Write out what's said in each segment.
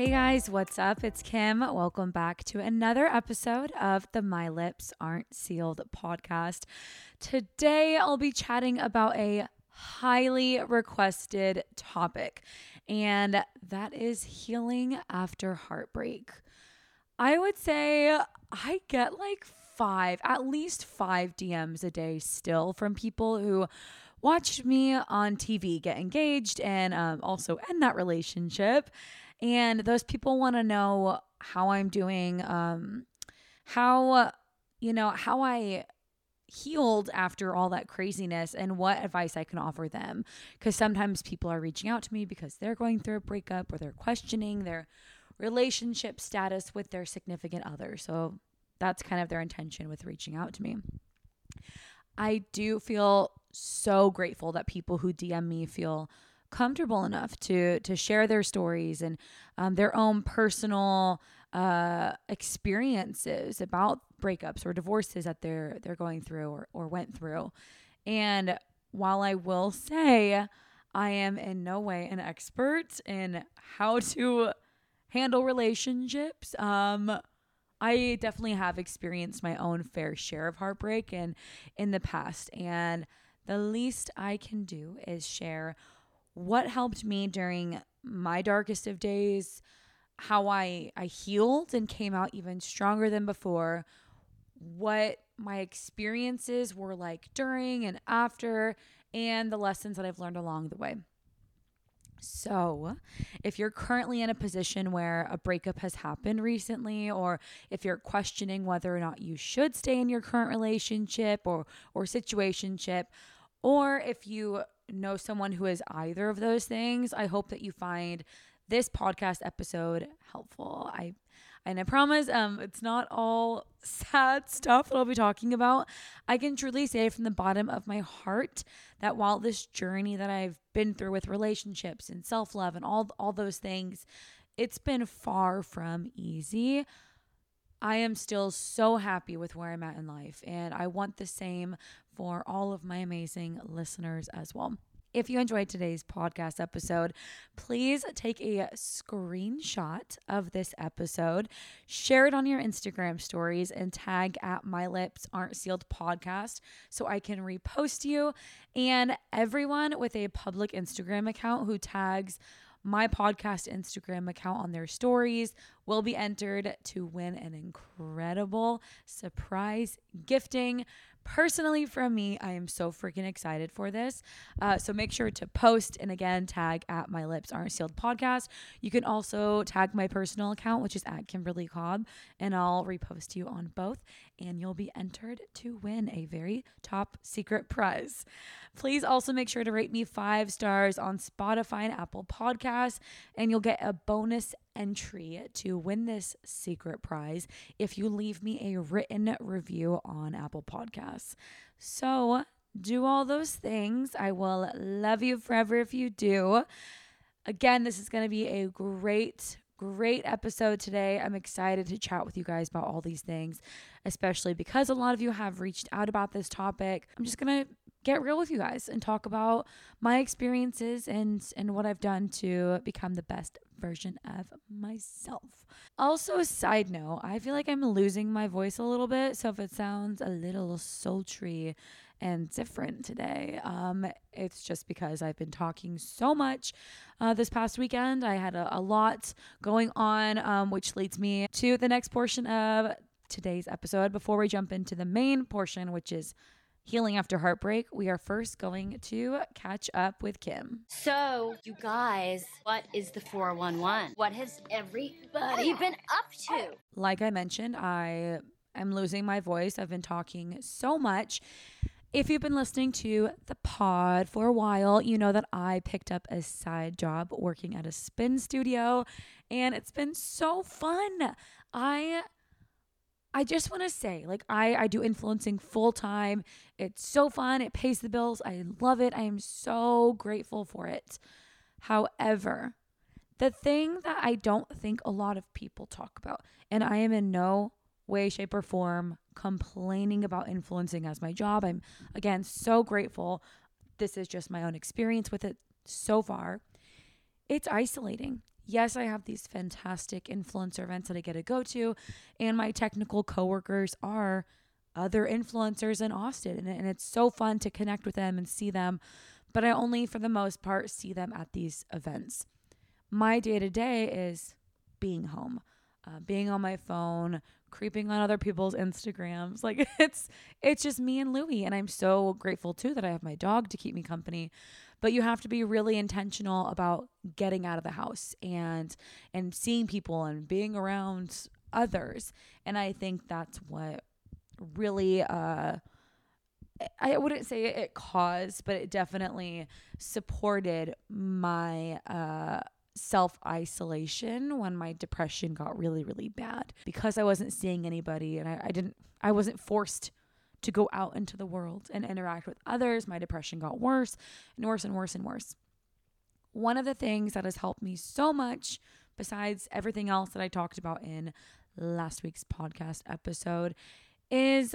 Hey guys, what's up? It's Kim. Welcome back to another episode of the My Lips Aren't Sealed podcast. Today I'll be chatting about a highly requested topic, and that is healing after heartbreak. I would say I get like five, at least five DMs a day still from people who watched me on TV get engaged and um, also end that relationship. And those people want to know how I'm doing, um, how, you know, how I healed after all that craziness and what advice I can offer them. Because sometimes people are reaching out to me because they're going through a breakup or they're questioning their relationship status with their significant other. So that's kind of their intention with reaching out to me. I do feel so grateful that people who DM me feel comfortable enough to to share their stories and um, their own personal uh, experiences about breakups or divorces that they're they're going through or, or went through. And while I will say I am in no way an expert in how to handle relationships, um, I definitely have experienced my own fair share of heartbreak and in the past. And the least I can do is share what helped me during my darkest of days, how I I healed and came out even stronger than before, what my experiences were like during and after, and the lessons that I've learned along the way. So, if you're currently in a position where a breakup has happened recently, or if you're questioning whether or not you should stay in your current relationship or or situationship, or if you know someone who is either of those things, I hope that you find this podcast episode helpful. I and I promise um it's not all sad stuff that I'll be talking about. I can truly say from the bottom of my heart that while this journey that I've been through with relationships and self-love and all all those things, it's been far from easy. I am still so happy with where I'm at in life and I want the same for all of my amazing listeners as well. If you enjoyed today's podcast episode, please take a screenshot of this episode, share it on your Instagram stories, and tag at My Lips Aren't Sealed podcast so I can repost you. And everyone with a public Instagram account who tags my podcast Instagram account on their stories will be entered to win an incredible surprise gifting personally from me i am so freaking excited for this. Uh, so make sure to post and again tag at my lips aren't sealed podcast. You can also tag my personal account which is at kimberly cobb and i'll repost you on both and you'll be entered to win a very top secret prize please also make sure to rate me five stars on spotify and apple podcasts and you'll get a bonus entry to win this secret prize if you leave me a written review on Apple Podcasts. So, do all those things. I will love you forever if you do. Again, this is going to be a great, great episode today. I'm excited to chat with you guys about all these things, especially because a lot of you have reached out about this topic. I'm just going to get real with you guys and talk about my experiences and and what I've done to become the best version of myself. Also, a side note, I feel like I'm losing my voice a little bit, so if it sounds a little sultry and different today. Um, it's just because I've been talking so much uh, this past weekend. I had a, a lot going on, um, which leads me to the next portion of today's episode. Before we jump into the main portion, which is Healing After Heartbreak, we are first going to catch up with Kim. So, you guys, what is the 411? What has everybody been up to? Like I mentioned, I am losing my voice. I've been talking so much. If you've been listening to the pod for a while, you know that I picked up a side job working at a spin studio, and it's been so fun. I I just want to say, like, I, I do influencing full time. It's so fun. It pays the bills. I love it. I am so grateful for it. However, the thing that I don't think a lot of people talk about, and I am in no way, shape, or form complaining about influencing as my job. I'm, again, so grateful. This is just my own experience with it so far. It's isolating. yes, I have these fantastic influencer events that I get to go to, and my technical coworkers are other influencers in Austin. And, and it's so fun to connect with them and see them. But I only, for the most part, see them at these events. My day to day is being home, uh, being on my phone, creeping on other people's Instagrams. Like it's it's just me and Louie, and I'm so grateful too that I have my dog to keep me company. But you have to be really intentional about getting out of the house and and seeing people and being around others. And I think that's what really uh I wouldn't say it caused, but it definitely supported my uh self isolation when my depression got really, really bad because I wasn't seeing anybody and I, I didn't, I wasn't forced to go out into the world and interact with others. My depression got worse and worse and worse and worse. One of the things that has helped me so much, besides everything else that I talked about in last week's podcast episode, is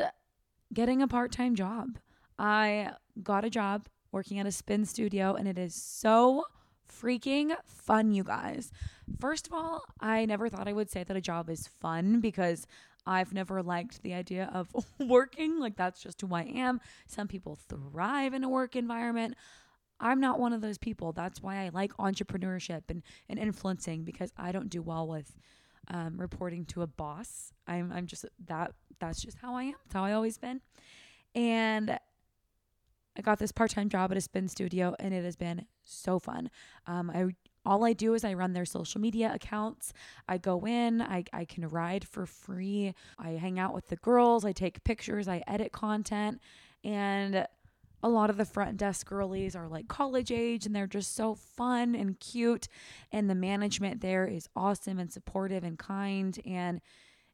getting a part time job. I got a job working at a spin studio, and it is so freaking fun, you guys. First of all, I never thought I would say that a job is fun because I've never liked the idea of working. Like, that's just who I am. Some people thrive in a work environment. I'm not one of those people. That's why I like entrepreneurship and, and influencing because I don't do well with um, reporting to a boss. I'm, I'm just that, that's just how I am. That's how I always been. And I got this part time job at a spin studio and it has been so fun. Um, I all I do is I run their social media accounts. I go in, I, I can ride for free. I hang out with the girls, I take pictures, I edit content, and a lot of the front desk girlies are like college age and they're just so fun and cute. And the management there is awesome and supportive and kind. And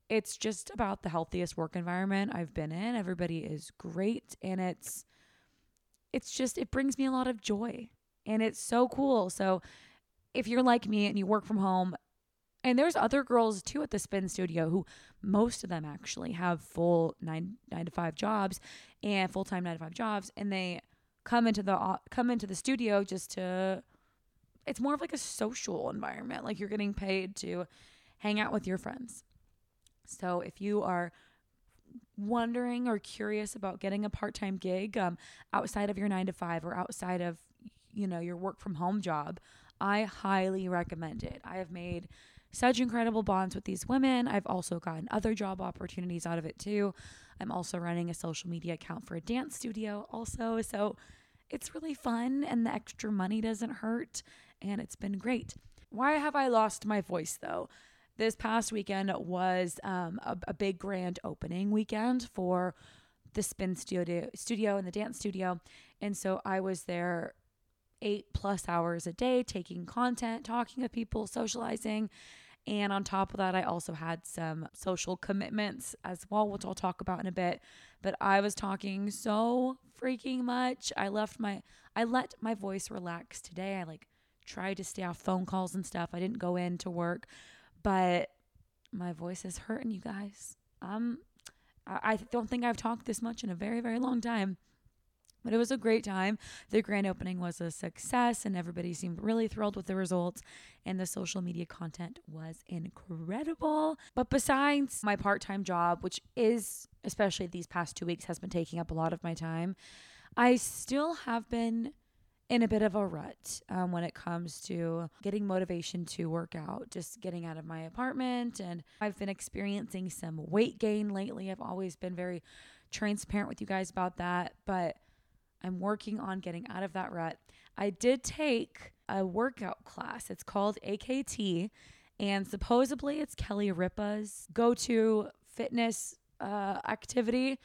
it's just about the healthiest work environment I've been in. Everybody is great and it's it's just it brings me a lot of joy and it's so cool. So if you're like me and you work from home, and there's other girls too at the spin studio who most of them actually have full nine nine to five jobs and full time nine to five jobs, and they come into the uh, come into the studio just to. It's more of like a social environment. Like you're getting paid to hang out with your friends. So if you are wondering or curious about getting a part-time gig um, outside of your nine to five or outside of you know your work from home job i highly recommend it. I have made such incredible bonds with these women. I've also gotten other job opportunities out of it too. I'm also running a social media account for a dance studio also so it's really fun and the extra money doesn't hurt and it's been great. Why have i lost my voice though this past weekend was um, a, a big grand opening weekend for the spin studio studio and the dance studio. And so i was there eight plus hours a day taking content talking to people socializing. And on top of that i also had some social commitments as well which i'll talk about in a bit. But i was talking so freaking much. I left my i let my voice relax today. I like tried to stay off phone calls and stuff. I didn't go in to work but my voice is hurting, you guys. Um, I, I don't think I've talked this much in a very, very long time. But it was a great time. The grand opening was a success, and everybody seemed really thrilled with the results. And the social media content was incredible. But besides my part time job, which is, especially these past two weeks, has been taking up a lot of my time, I still have been in a bit of a rut um, when it comes to getting motivation to work out, just getting out of my apartment. And I've been experiencing some weight gain lately. I've always been very transparent with you guys about that, but I'm working on getting out of that rut. I did take a workout class, it's called AKT, and supposedly it's Kelly Ripa's go to fitness uh, activity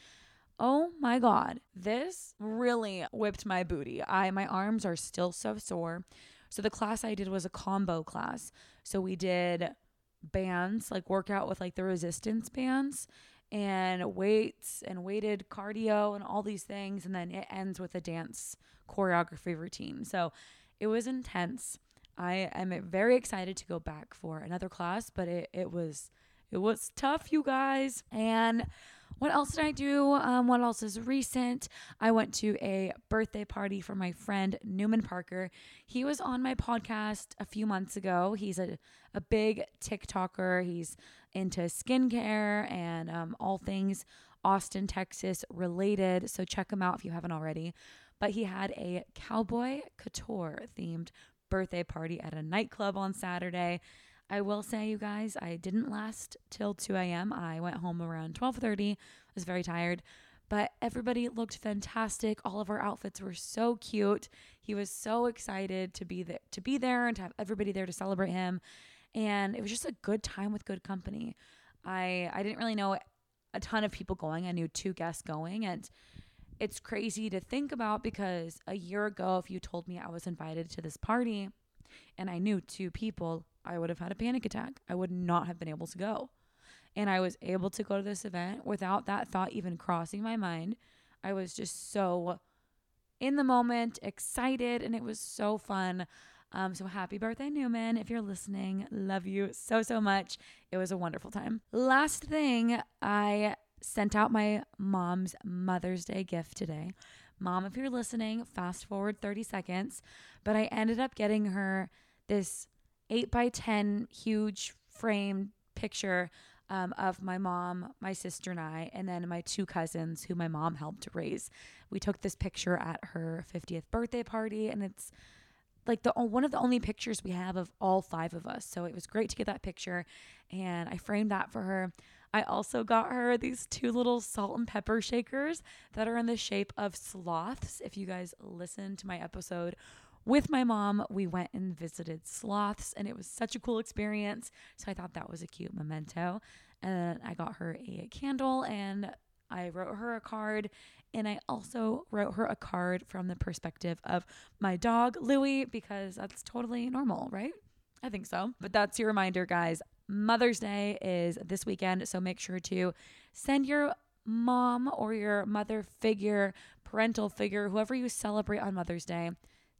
Oh my god, this really whipped my booty. I my arms are still so sore. So the class I did was a combo class. So we did bands, like workout with like the resistance bands and weights and weighted cardio and all these things and then it ends with a dance choreography routine. So it was intense. I am very excited to go back for another class, but it, it was it was tough, you guys. And what else did I do? Um, what else is recent? I went to a birthday party for my friend Newman Parker. He was on my podcast a few months ago. He's a, a big TikToker. He's into skincare and um, all things Austin, Texas related. So check him out if you haven't already. But he had a cowboy couture themed birthday party at a nightclub on Saturday. I will say, you guys, I didn't last till 2 a.m. I went home around 12:30. I was very tired, but everybody looked fantastic. All of our outfits were so cute. He was so excited to be there, to be there, and to have everybody there to celebrate him. And it was just a good time with good company. I I didn't really know a ton of people going. I knew two guests going, and it's crazy to think about because a year ago, if you told me I was invited to this party and I knew two people, I would have had a panic attack. I would not have been able to go. And I was able to go to this event without that thought even crossing my mind. I was just so in the moment, excited, and it was so fun. Um, so happy birthday, Newman. If you're listening, love you so, so much. It was a wonderful time. Last thing, I sent out my mom's Mother's Day gift today. Mom, if you're listening, fast forward 30 seconds. But I ended up getting her this 8 by 10 huge framed picture um, of my mom, my sister, and I, and then my two cousins who my mom helped raise. We took this picture at her 50th birthday party, and it's like the one of the only pictures we have of all five of us. So it was great to get that picture, and I framed that for her. I also got her these two little salt and pepper shakers that are in the shape of sloths. If you guys listen to my episode with my mom, we went and visited sloths, and it was such a cool experience. So I thought that was a cute memento. And I got her a candle and I wrote her a card. And I also wrote her a card from the perspective of my dog, Louie, because that's totally normal, right? I think so. But that's your reminder, guys. Mother's Day is this weekend. So make sure to send your mom or your mother figure, parental figure, whoever you celebrate on Mother's Day,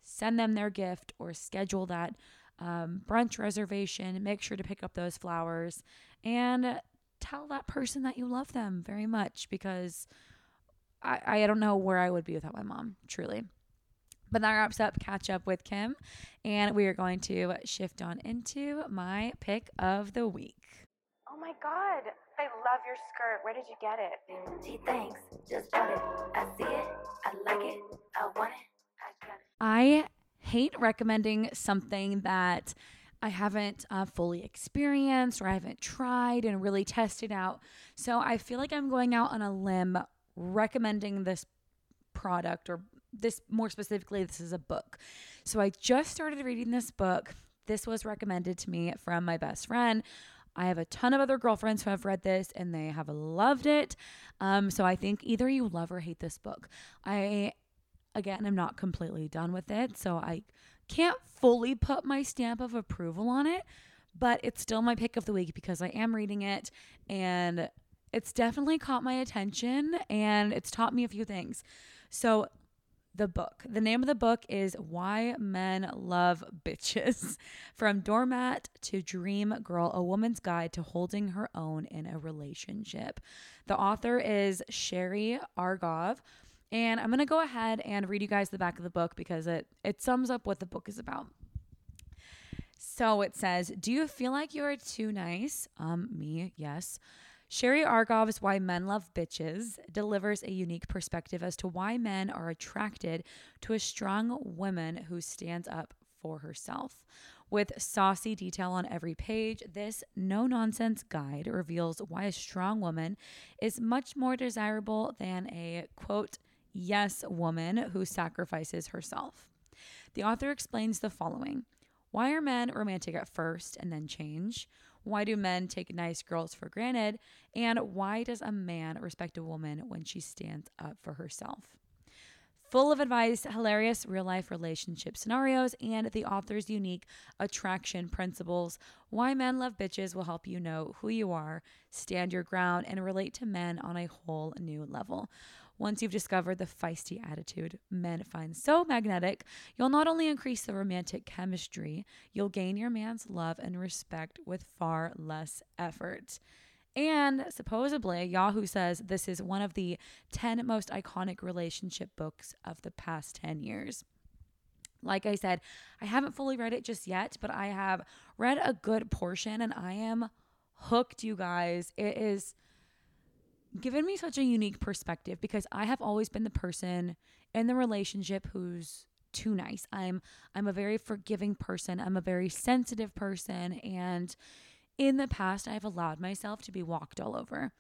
send them their gift or schedule that um, brunch reservation. Make sure to pick up those flowers and tell that person that you love them very much because I, I don't know where I would be without my mom, truly. But that wraps up catch up with Kim, and we are going to shift on into my pick of the week. Oh my god, I love your skirt. Where did you get it? Gee, thanks. Just bought it. I see it. I like it. I want it. I hate recommending something that I haven't uh, fully experienced or I haven't tried and really tested out. So I feel like I'm going out on a limb recommending this product or this more specifically this is a book. So I just started reading this book. This was recommended to me from my best friend. I have a ton of other girlfriends who have read this and they have loved it. Um, so I think either you love or hate this book. I, again, I'm not completely done with it. So I can't fully put my stamp of approval on it, but it's still my pick of the week because I am reading it and it's definitely caught my attention and it's taught me a few things. So, the book. The name of the book is Why Men Love Bitches From Doormat to Dream Girl A Woman's Guide to Holding Her Own in a Relationship. The author is Sherry Argov. And I'm going to go ahead and read you guys the back of the book because it, it sums up what the book is about. So it says, Do you feel like you are too nice? Um, me, yes. Sherry Argov's Why Men Love Bitches delivers a unique perspective as to why men are attracted to a strong woman who stands up for herself. With saucy detail on every page, this no nonsense guide reveals why a strong woman is much more desirable than a quote, yes woman who sacrifices herself. The author explains the following Why are men romantic at first and then change? Why do men take nice girls for granted? And why does a man respect a woman when she stands up for herself? Full of advice, hilarious real life relationship scenarios, and the author's unique attraction principles, Why Men Love Bitches will help you know who you are, stand your ground, and relate to men on a whole new level. Once you've discovered the feisty attitude men find so magnetic, you'll not only increase the romantic chemistry, you'll gain your man's love and respect with far less effort. And supposedly, Yahoo says this is one of the 10 most iconic relationship books of the past 10 years. Like I said, I haven't fully read it just yet, but I have read a good portion and I am hooked, you guys. It is given me such a unique perspective because I have always been the person in the relationship who's too nice. I'm I'm a very forgiving person. I'm a very sensitive person and in the past I've allowed myself to be walked all over.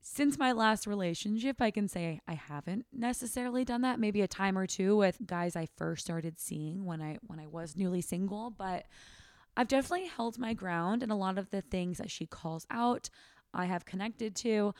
Since my last relationship, I can say I haven't necessarily done that. Maybe a time or two with guys I first started seeing when I when I was newly single, but I've definitely held my ground and a lot of the things that she calls out, I have connected to.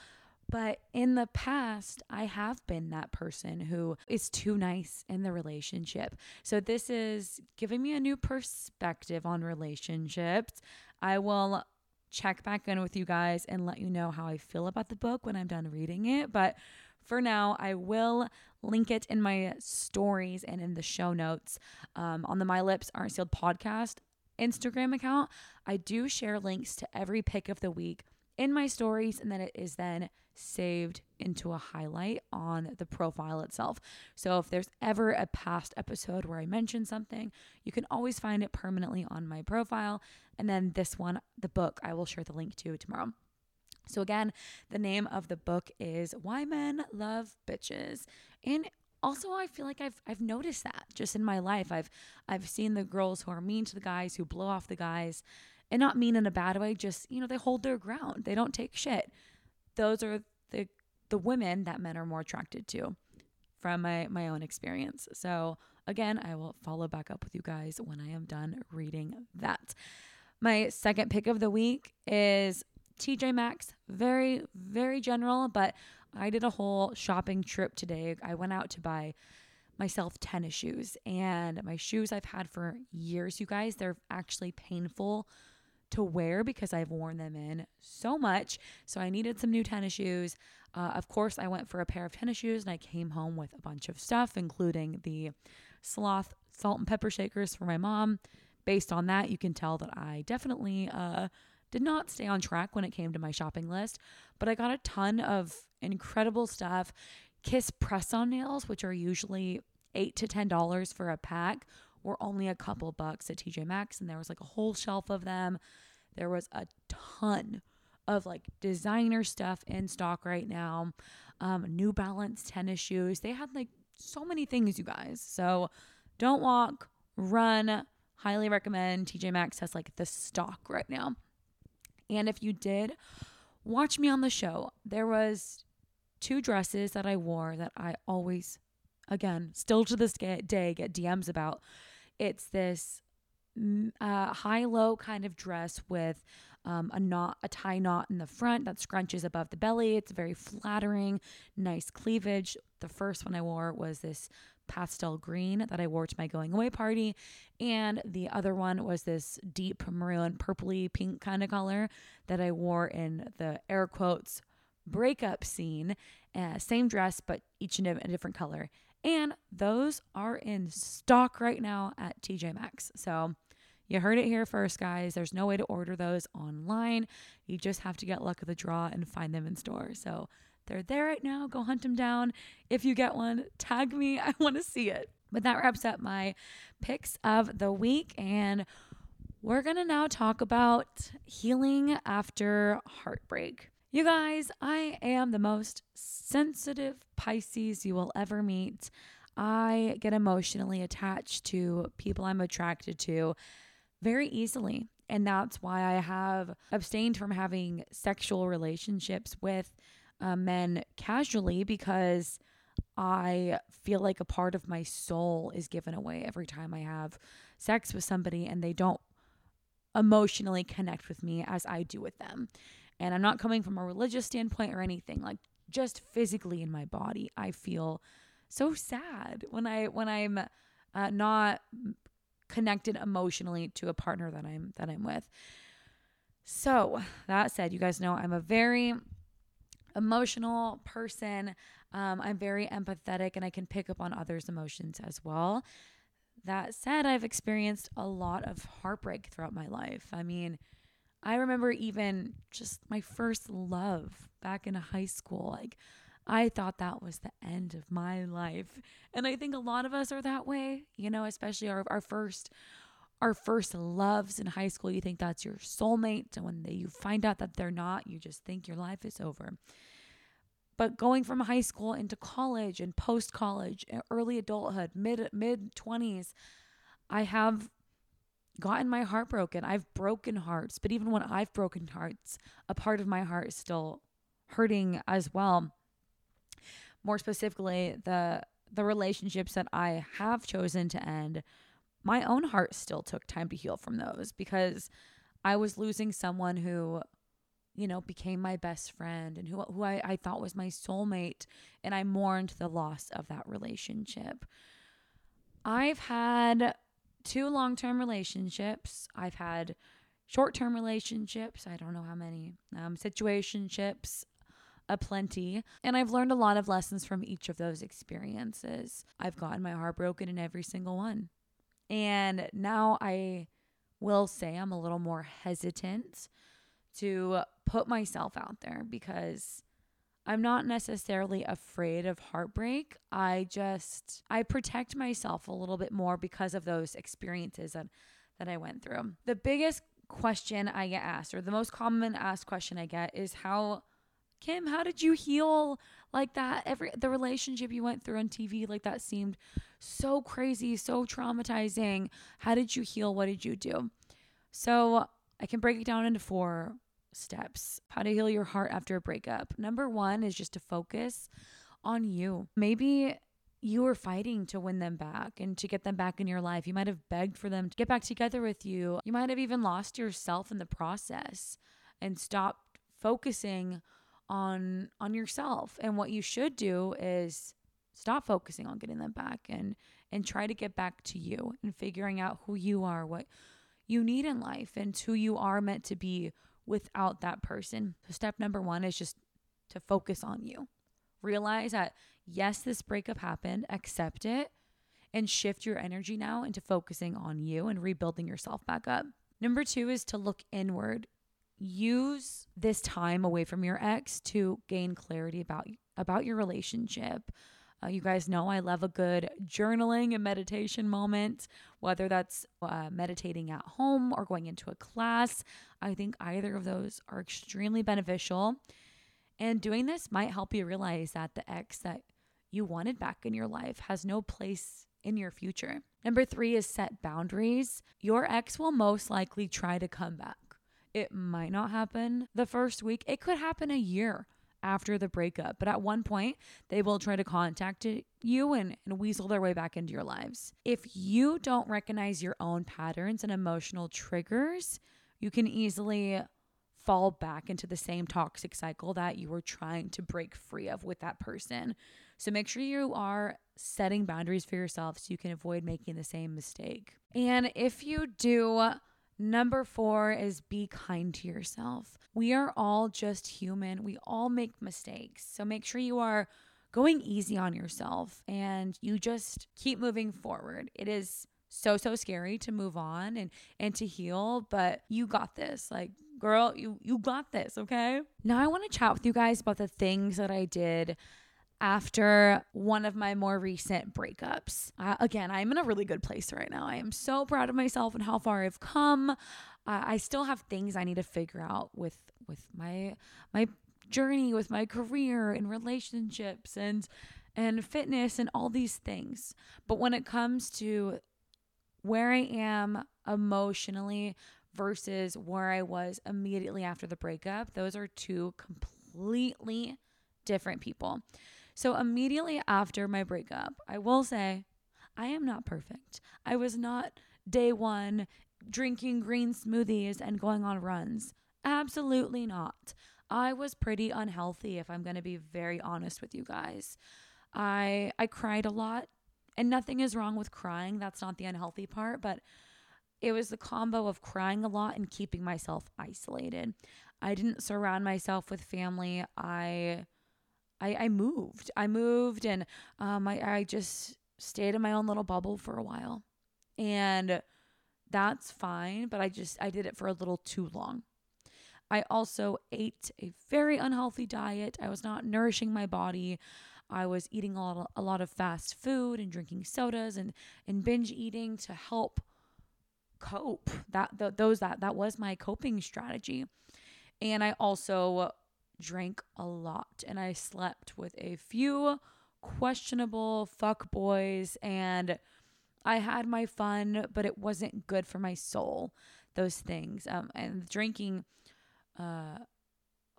But in the past, I have been that person who is too nice in the relationship. So this is giving me a new perspective on relationships. I will check back in with you guys and let you know how I feel about the book when I'm done reading it. But for now, I will link it in my stories and in the show notes um, on the My Lips Aren't Sealed podcast Instagram account. I do share links to every pick of the week in my stories, and then it is then saved into a highlight on the profile itself. So if there's ever a past episode where I mention something, you can always find it permanently on my profile. And then this one, the book, I will share the link to tomorrow. So again, the name of the book is Why Men Love Bitches. And also I feel like I've I've noticed that just in my life. I've I've seen the girls who are mean to the guys, who blow off the guys, and not mean in a bad way, just, you know, they hold their ground. They don't take shit those are the the women that men are more attracted to from my my own experience. So again, I will follow back up with you guys when I am done reading that. My second pick of the week is TJ Maxx. Very very general, but I did a whole shopping trip today. I went out to buy myself tennis shoes and my shoes I've had for years, you guys. They're actually painful to wear because I've worn them in so much. So I needed some new tennis shoes. Uh, of course, I went for a pair of tennis shoes and I came home with a bunch of stuff, including the sloth salt and pepper shakers for my mom. Based on that, you can tell that I definitely uh, did not stay on track when it came to my shopping list, but I got a ton of incredible stuff. Kiss press on nails, which are usually eight to ten dollars for a pack, were only a couple bucks at TJ Maxx, and there was like a whole shelf of them. There was a ton of like designer stuff in stock right now. Um, New Balance tennis shoes. They had like so many things, you guys. So don't walk, run. Highly recommend. TJ Maxx has like the stock right now. And if you did watch me on the show, there was two dresses that I wore that I always again, still to this day get DMs about. It's this uh, high low kind of dress with um, a knot, a tie knot in the front that scrunches above the belly. It's very flattering, nice cleavage. The first one I wore was this pastel green that I wore to my going away party, and the other one was this deep maroon, purpley pink kind of color that I wore in the air quotes breakup scene. Uh, same dress, but each in a different color. And those are in stock right now at TJ Maxx. So you heard it here first, guys. There's no way to order those online. You just have to get luck of the draw and find them in store. So they're there right now. Go hunt them down. If you get one, tag me. I want to see it. But that wraps up my picks of the week. And we're going to now talk about healing after heartbreak. You guys, I am the most sensitive Pisces you will ever meet. I get emotionally attached to people I'm attracted to very easily. And that's why I have abstained from having sexual relationships with uh, men casually because I feel like a part of my soul is given away every time I have sex with somebody and they don't emotionally connect with me as I do with them. And I'm not coming from a religious standpoint or anything. Like just physically in my body, I feel so sad when I when I'm uh, not connected emotionally to a partner that I'm that I'm with. So that said, you guys know I'm a very emotional person. Um, I'm very empathetic and I can pick up on others' emotions as well. That said, I've experienced a lot of heartbreak throughout my life. I mean, I remember even just my first love back in high school. Like, I thought that was the end of my life. And I think a lot of us are that way, you know, especially our, our first our first loves in high school. You think that's your soulmate. And when they, you find out that they're not, you just think your life is over. But going from high school into college and post college, early adulthood, mid mid 20s, I have gotten my heart broken. I've broken hearts, but even when I've broken hearts, a part of my heart is still hurting as well. More specifically, the the relationships that I have chosen to end, my own heart still took time to heal from those because I was losing someone who you know, became my best friend and who, who I, I thought was my soulmate. And I mourned the loss of that relationship. I've had two long term relationships. I've had short term relationships. I don't know how many. Um, situationships, aplenty. And I've learned a lot of lessons from each of those experiences. I've gotten my heart broken in every single one. And now I will say I'm a little more hesitant to put myself out there because I'm not necessarily afraid of heartbreak. I just I protect myself a little bit more because of those experiences that that I went through. The biggest question I get asked or the most common asked question I get is how Kim, how did you heal like that? Every the relationship you went through on TV like that seemed so crazy, so traumatizing. How did you heal? What did you do? So, I can break it down into four steps. How to heal your heart after a breakup. Number one is just to focus on you. Maybe you were fighting to win them back and to get them back in your life. You might have begged for them to get back together with you. You might have even lost yourself in the process and stopped focusing on on yourself. And what you should do is stop focusing on getting them back and and try to get back to you and figuring out who you are, what you need in life and who you are meant to be without that person. So, step number one is just to focus on you. Realize that, yes, this breakup happened, accept it, and shift your energy now into focusing on you and rebuilding yourself back up. Number two is to look inward. Use this time away from your ex to gain clarity about about your relationship, uh, you guys know I love a good journaling and meditation moment, whether that's uh, meditating at home or going into a class. I think either of those are extremely beneficial. And doing this might help you realize that the ex that you wanted back in your life has no place in your future. Number three is set boundaries. Your ex will most likely try to come back. It might not happen the first week, it could happen a year after the breakup. But at one point, they will try to contact you and, and weasel their way back into your lives. If you don't recognize your own patterns and emotional triggers, you can easily fall back into the same toxic cycle that you were trying to break free of with that person. So make sure you are setting boundaries for yourself so you can avoid making the same mistake. And if you do, Number four is be kind to yourself. We are all just human. We all make mistakes. So make sure you are going easy on yourself and you just keep moving forward. It is so so scary to move on and and to heal, but you got this. Like girl, you you got this, okay? Now I want to chat with you guys about the things that I did after one of my more recent breakups. Uh, again, I'm in a really good place right now. I am so proud of myself and how far I've come. Uh, I still have things I need to figure out with with my my journey with my career and relationships and and fitness and all these things. But when it comes to where I am emotionally versus where I was immediately after the breakup, those are two completely different people. So immediately after my breakup, I will say I am not perfect. I was not day one drinking green smoothies and going on runs. Absolutely not. I was pretty unhealthy if I'm going to be very honest with you guys. I I cried a lot and nothing is wrong with crying. That's not the unhealthy part, but it was the combo of crying a lot and keeping myself isolated. I didn't surround myself with family. I I, I moved. I moved and um, I, I just stayed in my own little bubble for a while. And that's fine, but I just I did it for a little too long. I also ate a very unhealthy diet. I was not nourishing my body. I was eating a lot, a lot of fast food and drinking sodas and, and binge eating to help cope. That the, those that that was my coping strategy. And I also drank a lot and I slept with a few questionable fuck boys and I had my fun, but it wasn't good for my soul. Those things. Um, and drinking uh,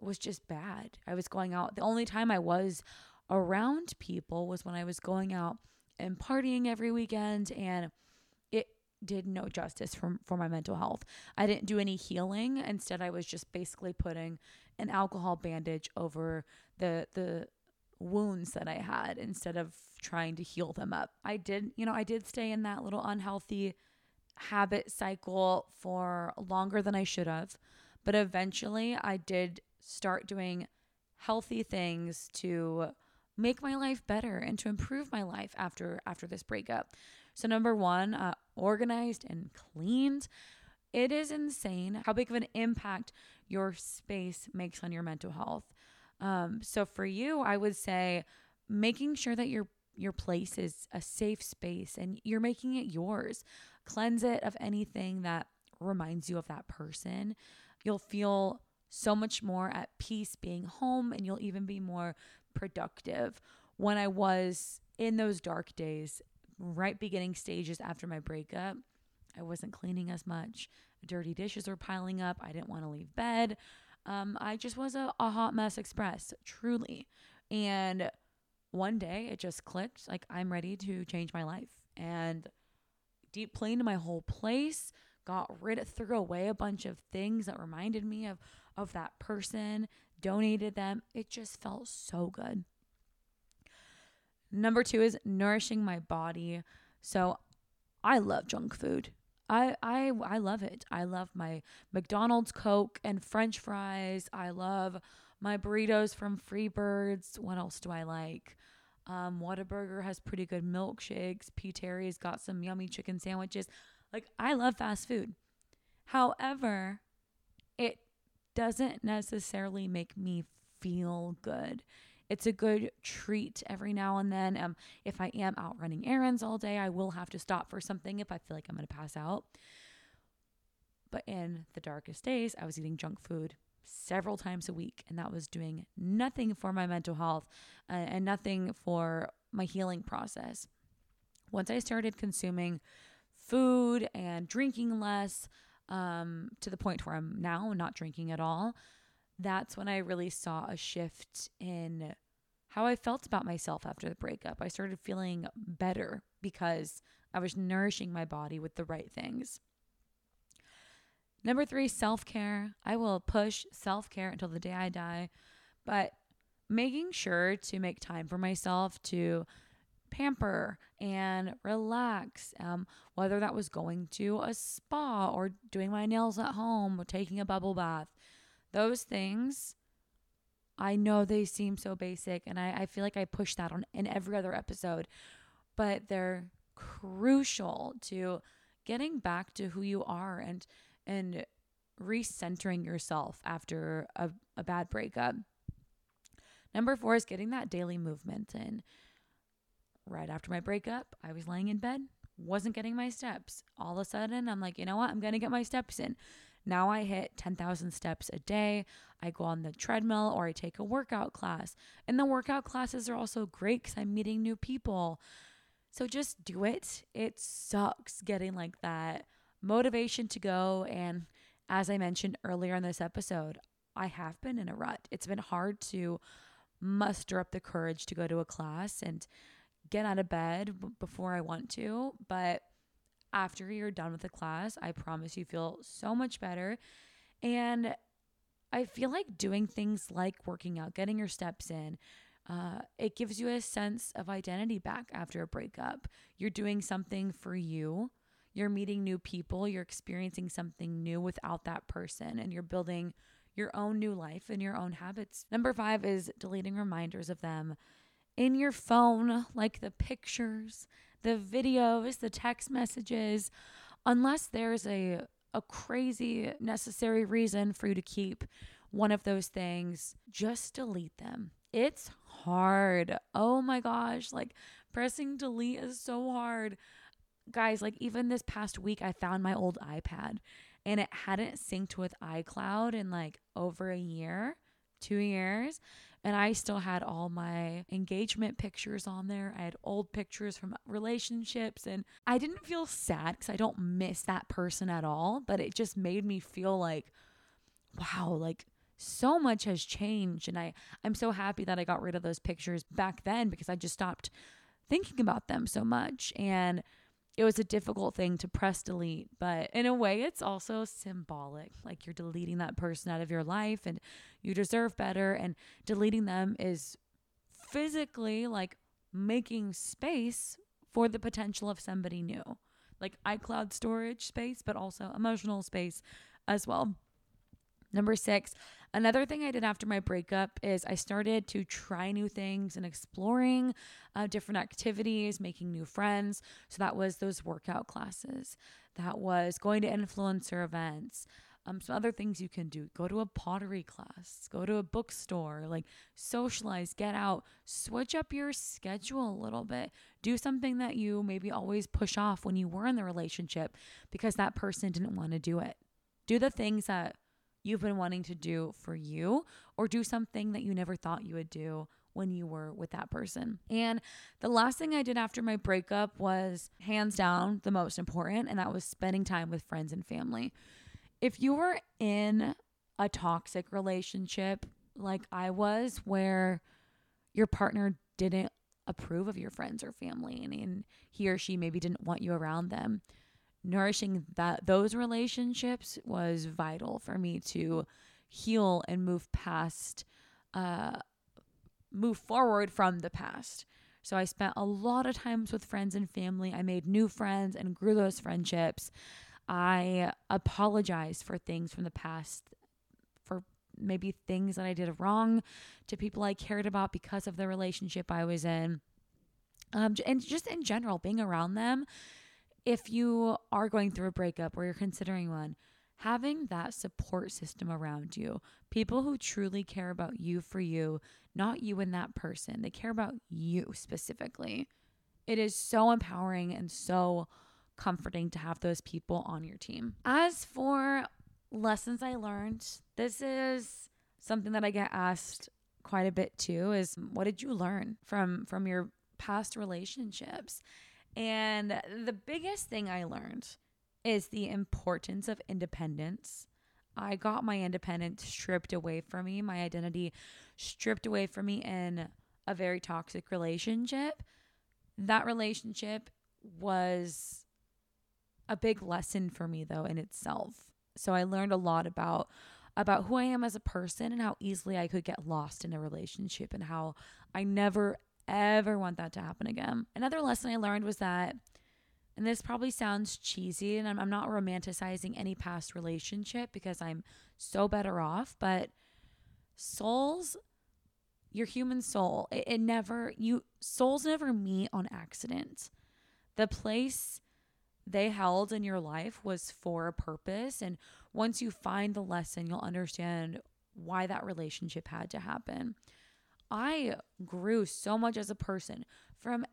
was just bad. I was going out. The only time I was around people was when I was going out and partying every weekend, and did no justice for, for my mental health. I didn't do any healing. Instead, I was just basically putting an alcohol bandage over the the wounds that I had instead of trying to heal them up. I did, you know, I did stay in that little unhealthy habit cycle for longer than I should have. But eventually I did start doing healthy things to make my life better and to improve my life after after this breakup. So number 1, uh, organized and cleaned. It is insane how big of an impact your space makes on your mental health. Um, so for you, I would say making sure that your your place is a safe space and you're making it yours. Cleanse it of anything that reminds you of that person. You'll feel so much more at peace being home and you'll even be more productive. When I was in those dark days, right beginning stages after my breakup, I wasn't cleaning as much. Dirty dishes were piling up. I didn't want to leave bed. Um, I just was a, a hot mess express, truly. And one day it just clicked like, I'm ready to change my life. And deep cleaned my whole place, got rid of, threw away a bunch of things that reminded me of, of that person, donated them. It just felt so good. Number two is nourishing my body. So I love junk food. I I I love it. I love my McDonald's Coke and French fries. I love my burritos from Freebirds. What else do I like? Um, Whataburger has pretty good milkshakes. P. Terry's got some yummy chicken sandwiches. Like I love fast food. However, it doesn't necessarily make me feel good. It's a good treat every now and then. Um, if I am out running errands all day, I will have to stop for something if I feel like I'm going to pass out. But in the darkest days, I was eating junk food several times a week, and that was doing nothing for my mental health uh, and nothing for my healing process. Once I started consuming food and drinking less, um, to the point where I'm now not drinking at all, that's when I really saw a shift in how I felt about myself after the breakup. I started feeling better because I was nourishing my body with the right things. Number three, self care. I will push self care until the day I die, but making sure to make time for myself to pamper and relax. Um, whether that was going to a spa or doing my nails at home or taking a bubble bath those things i know they seem so basic and i, I feel like i push that on in every other episode but they're crucial to getting back to who you are and and recentering yourself after a, a bad breakup. Number four is getting that daily movement in. Right after my breakup i was laying in bed wasn't getting my steps. All of a sudden i'm like you know what? I'm gonna get my steps in now I hit 10,000 steps a day. I go on the treadmill or I take a workout class. And the workout classes are also great because I'm meeting new people. So just do it. It sucks getting like that motivation to go. And as I mentioned earlier in this episode, I have been in a rut. It's been hard to muster up the courage to go to a class and get out of bed before I want to. But after you're done with the class, I promise you feel so much better. And I feel like doing things like working out, getting your steps in, uh, it gives you a sense of identity back after a breakup. You're doing something for you. You're meeting new people. You're experiencing something new without that person, and you're building your own new life and your own habits. Number five is deleting reminders of them in your phone, like the pictures the videos, the text messages, unless there's a a crazy necessary reason for you to keep one of those things, just delete them. It's hard. Oh my gosh, like pressing delete is so hard. Guys, like even this past week, I found my old iPad and it hadn't synced with iCloud in like over a year, two years. And I still had all my engagement pictures on there. I had old pictures from relationships. And I didn't feel sad because I don't miss that person at all. But it just made me feel like, wow, like so much has changed. And I, I'm so happy that I got rid of those pictures back then because I just stopped thinking about them so much. And it was a difficult thing to press delete, but in a way, it's also symbolic. Like you're deleting that person out of your life and you deserve better. And deleting them is physically like making space for the potential of somebody new, like iCloud storage space, but also emotional space as well. Number six, Another thing I did after my breakup is I started to try new things and exploring uh, different activities, making new friends. So that was those workout classes, that was going to influencer events. Um, some other things you can do go to a pottery class, go to a bookstore, like socialize, get out, switch up your schedule a little bit. Do something that you maybe always push off when you were in the relationship because that person didn't want to do it. Do the things that you've been wanting to do for you or do something that you never thought you would do when you were with that person. And the last thing I did after my breakup was hands down the most important, and that was spending time with friends and family. If you were in a toxic relationship like I was, where your partner didn't approve of your friends or family and, and he or she maybe didn't want you around them, nourishing that those relationships was vital for me to heal and move past uh move forward from the past. So i spent a lot of times with friends and family. I made new friends and grew those friendships. I apologized for things from the past for maybe things that i did wrong to people i cared about because of the relationship i was in. Um, and just in general being around them if you are going through a breakup or you're considering one, having that support system around you, people who truly care about you for you, not you and that person, they care about you specifically. It is so empowering and so comforting to have those people on your team. As for lessons I learned, this is something that I get asked quite a bit too is what did you learn from from your past relationships? And the biggest thing I learned is the importance of independence. I got my independence stripped away from me, my identity stripped away from me in a very toxic relationship. That relationship was a big lesson for me though in itself. So I learned a lot about about who I am as a person and how easily I could get lost in a relationship and how I never ever want that to happen again. Another lesson I learned was that, and this probably sounds cheesy, and I'm, I'm not romanticizing any past relationship because I'm so better off, but souls, your human soul, it, it never, you, souls never meet on accident. The place they held in your life was for a purpose. And once you find the lesson, you'll understand why that relationship had to happen. I grew so much as a person from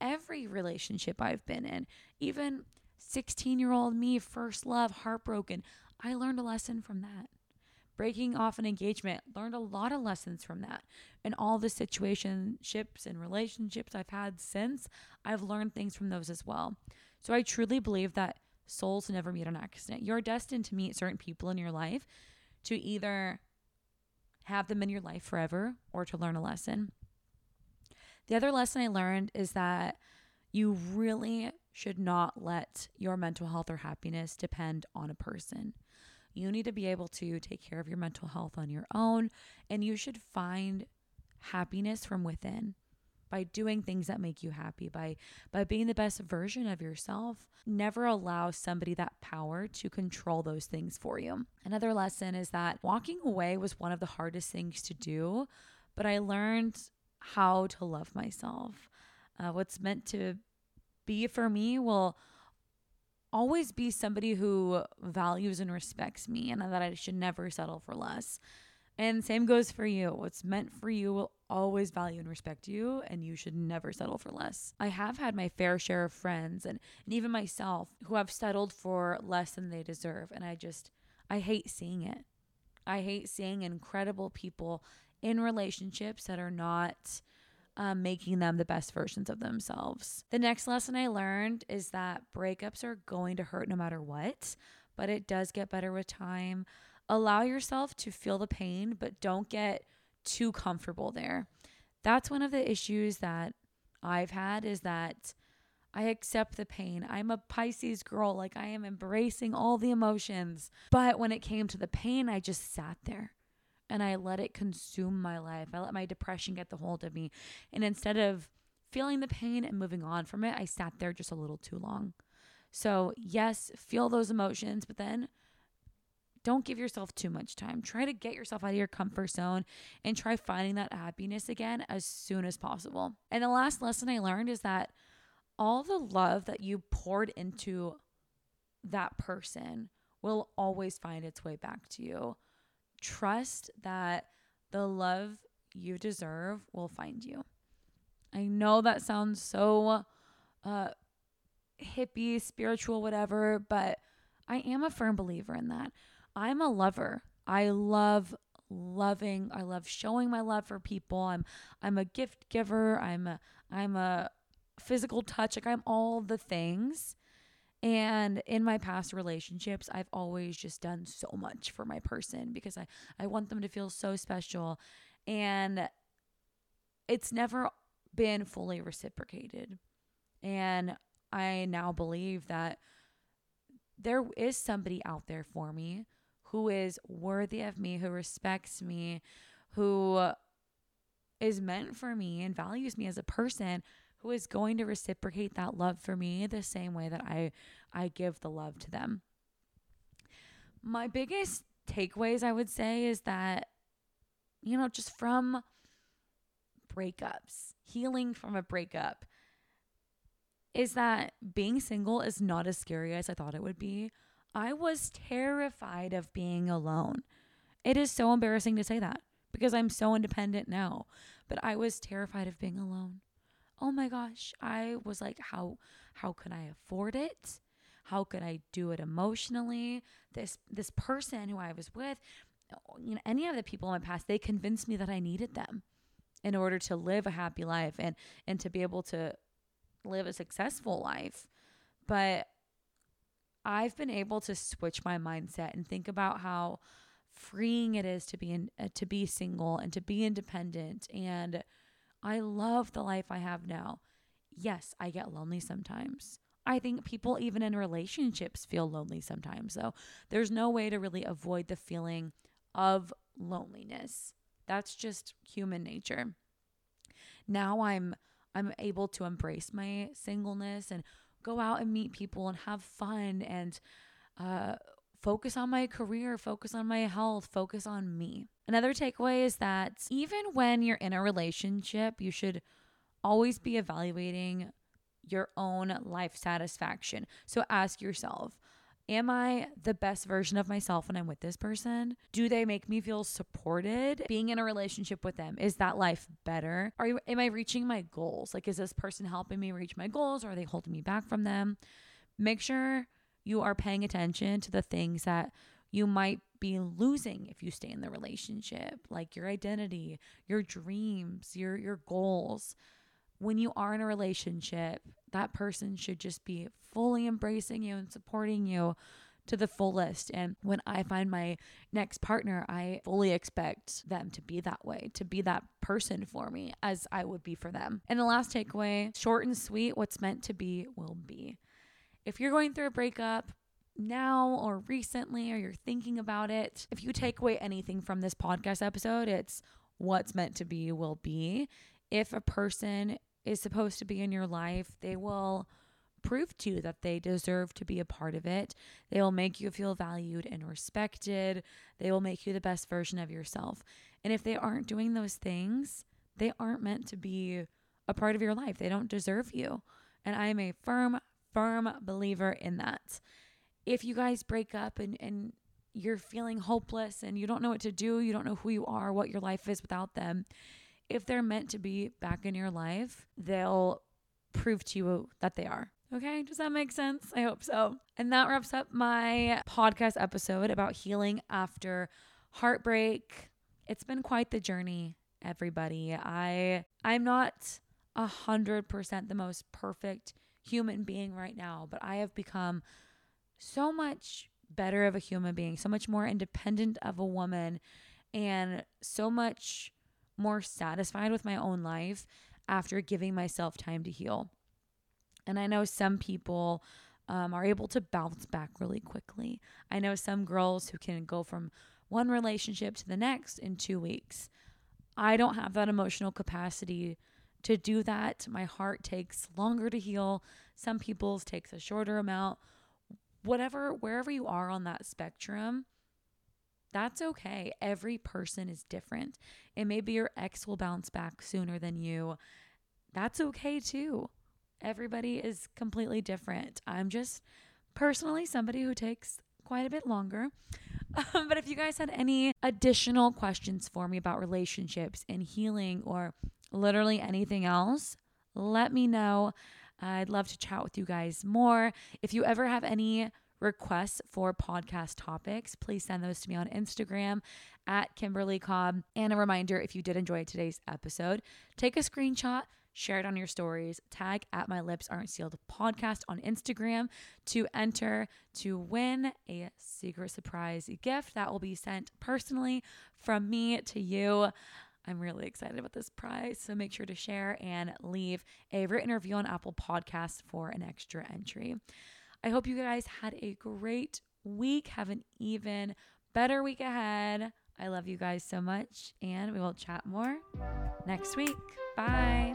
every relationship I've been in. Even 16 year old me, first love, heartbroken. I learned a lesson from that. Breaking off an engagement, learned a lot of lessons from that. And all the situationships and relationships I've had since, I've learned things from those as well. So I truly believe that souls never meet on accident. You're destined to meet certain people in your life to either have them in your life forever or to learn a lesson. The other lesson I learned is that you really should not let your mental health or happiness depend on a person. You need to be able to take care of your mental health on your own, and you should find happiness from within by doing things that make you happy, by by being the best version of yourself. Never allow somebody that power to control those things for you. Another lesson is that walking away was one of the hardest things to do, but I learned how to love myself. Uh, what's meant to be for me will always be somebody who values and respects me and that I should never settle for less. And same goes for you. What's meant for you will always value and respect you, and you should never settle for less. I have had my fair share of friends and, and even myself who have settled for less than they deserve. And I just, I hate seeing it. I hate seeing incredible people in relationships that are not um, making them the best versions of themselves. The next lesson I learned is that breakups are going to hurt no matter what, but it does get better with time. Allow yourself to feel the pain, but don't get too comfortable there. That's one of the issues that I've had is that I accept the pain. I'm a Pisces girl. Like I am embracing all the emotions. But when it came to the pain, I just sat there and I let it consume my life. I let my depression get the hold of me. And instead of feeling the pain and moving on from it, I sat there just a little too long. So, yes, feel those emotions, but then don't give yourself too much time. Try to get yourself out of your comfort zone and try finding that happiness again as soon as possible. And the last lesson I learned is that all the love that you poured into that person will always find its way back to you. Trust that the love you deserve will find you. I know that sounds so uh, hippie, spiritual, whatever, but I am a firm believer in that. I'm a lover. I love loving. I love showing my love for people. I'm I'm a gift giver. I'm a I'm a physical touch. Like I'm all the things. And in my past relationships, I've always just done so much for my person because I, I want them to feel so special. And it's never been fully reciprocated. And I now believe that there is somebody out there for me who is worthy of me, who respects me, who is meant for me and values me as a person who is going to reciprocate that love for me the same way that I I give the love to them. My biggest takeaways I would say is that you know just from breakups, healing from a breakup is that being single is not as scary as I thought it would be. I was terrified of being alone. It is so embarrassing to say that because I'm so independent now, but I was terrified of being alone oh my gosh, I was like, how how could I afford it? How could I do it emotionally? This this person who I was with, you know, any of the people in my past, they convinced me that I needed them in order to live a happy life and and to be able to live a successful life. But I've been able to switch my mindset and think about how freeing it is to be in, uh, to be single and to be independent and I love the life I have now. Yes, I get lonely sometimes. I think people, even in relationships, feel lonely sometimes. So there's no way to really avoid the feeling of loneliness. That's just human nature. Now I'm I'm able to embrace my singleness and go out and meet people and have fun and uh, focus on my career, focus on my health, focus on me. Another takeaway is that even when you're in a relationship, you should always be evaluating your own life satisfaction. So ask yourself, Am I the best version of myself when I'm with this person? Do they make me feel supported? Being in a relationship with them, is that life better? Are you, am I reaching my goals? Like, is this person helping me reach my goals or are they holding me back from them? Make sure you are paying attention to the things that you might be losing if you stay in the relationship, like your identity, your dreams, your your goals. When you are in a relationship, that person should just be fully embracing you and supporting you to the fullest. And when I find my next partner, I fully expect them to be that way, to be that person for me as I would be for them. And the last takeaway short and sweet what's meant to be will be if you're going through a breakup now or recently, or you're thinking about it, if you take away anything from this podcast episode, it's what's meant to be will be. If a person is supposed to be in your life, they will prove to you that they deserve to be a part of it. They will make you feel valued and respected. They will make you the best version of yourself. And if they aren't doing those things, they aren't meant to be a part of your life. They don't deserve you. And I am a firm firm believer in that. If you guys break up and, and you're feeling hopeless and you don't know what to do, you don't know who you are, what your life is without them, if they're meant to be back in your life, they'll prove to you that they are. Okay, does that make sense? I hope so. And that wraps up my podcast episode about healing after heartbreak. It's been quite the journey, everybody. I I'm not a hundred percent the most perfect human being right now, but I have become so much better of a human being, so much more independent of a woman, and so much more satisfied with my own life after giving myself time to heal. And I know some people um, are able to bounce back really quickly. I know some girls who can go from one relationship to the next in two weeks. I don't have that emotional capacity to do that. My heart takes longer to heal. Some people's takes a shorter amount. Whatever, wherever you are on that spectrum, that's okay. Every person is different. And maybe your ex will bounce back sooner than you. That's okay too. Everybody is completely different. I'm just personally somebody who takes quite a bit longer. Um, but if you guys had any additional questions for me about relationships and healing or literally anything else, let me know. I'd love to chat with you guys more. If you ever have any requests for podcast topics, please send those to me on Instagram at Kimberly Cobb. And a reminder if you did enjoy today's episode, take a screenshot share it on your stories, tag at my lips aren't sealed podcast on Instagram to enter to win a secret surprise gift that will be sent personally from me to you. I'm really excited about this prize. So make sure to share and leave a written review on Apple Podcasts for an extra entry. I hope you guys had a great week. Have an even better week ahead. I love you guys so much, and we will chat more next week. Bye.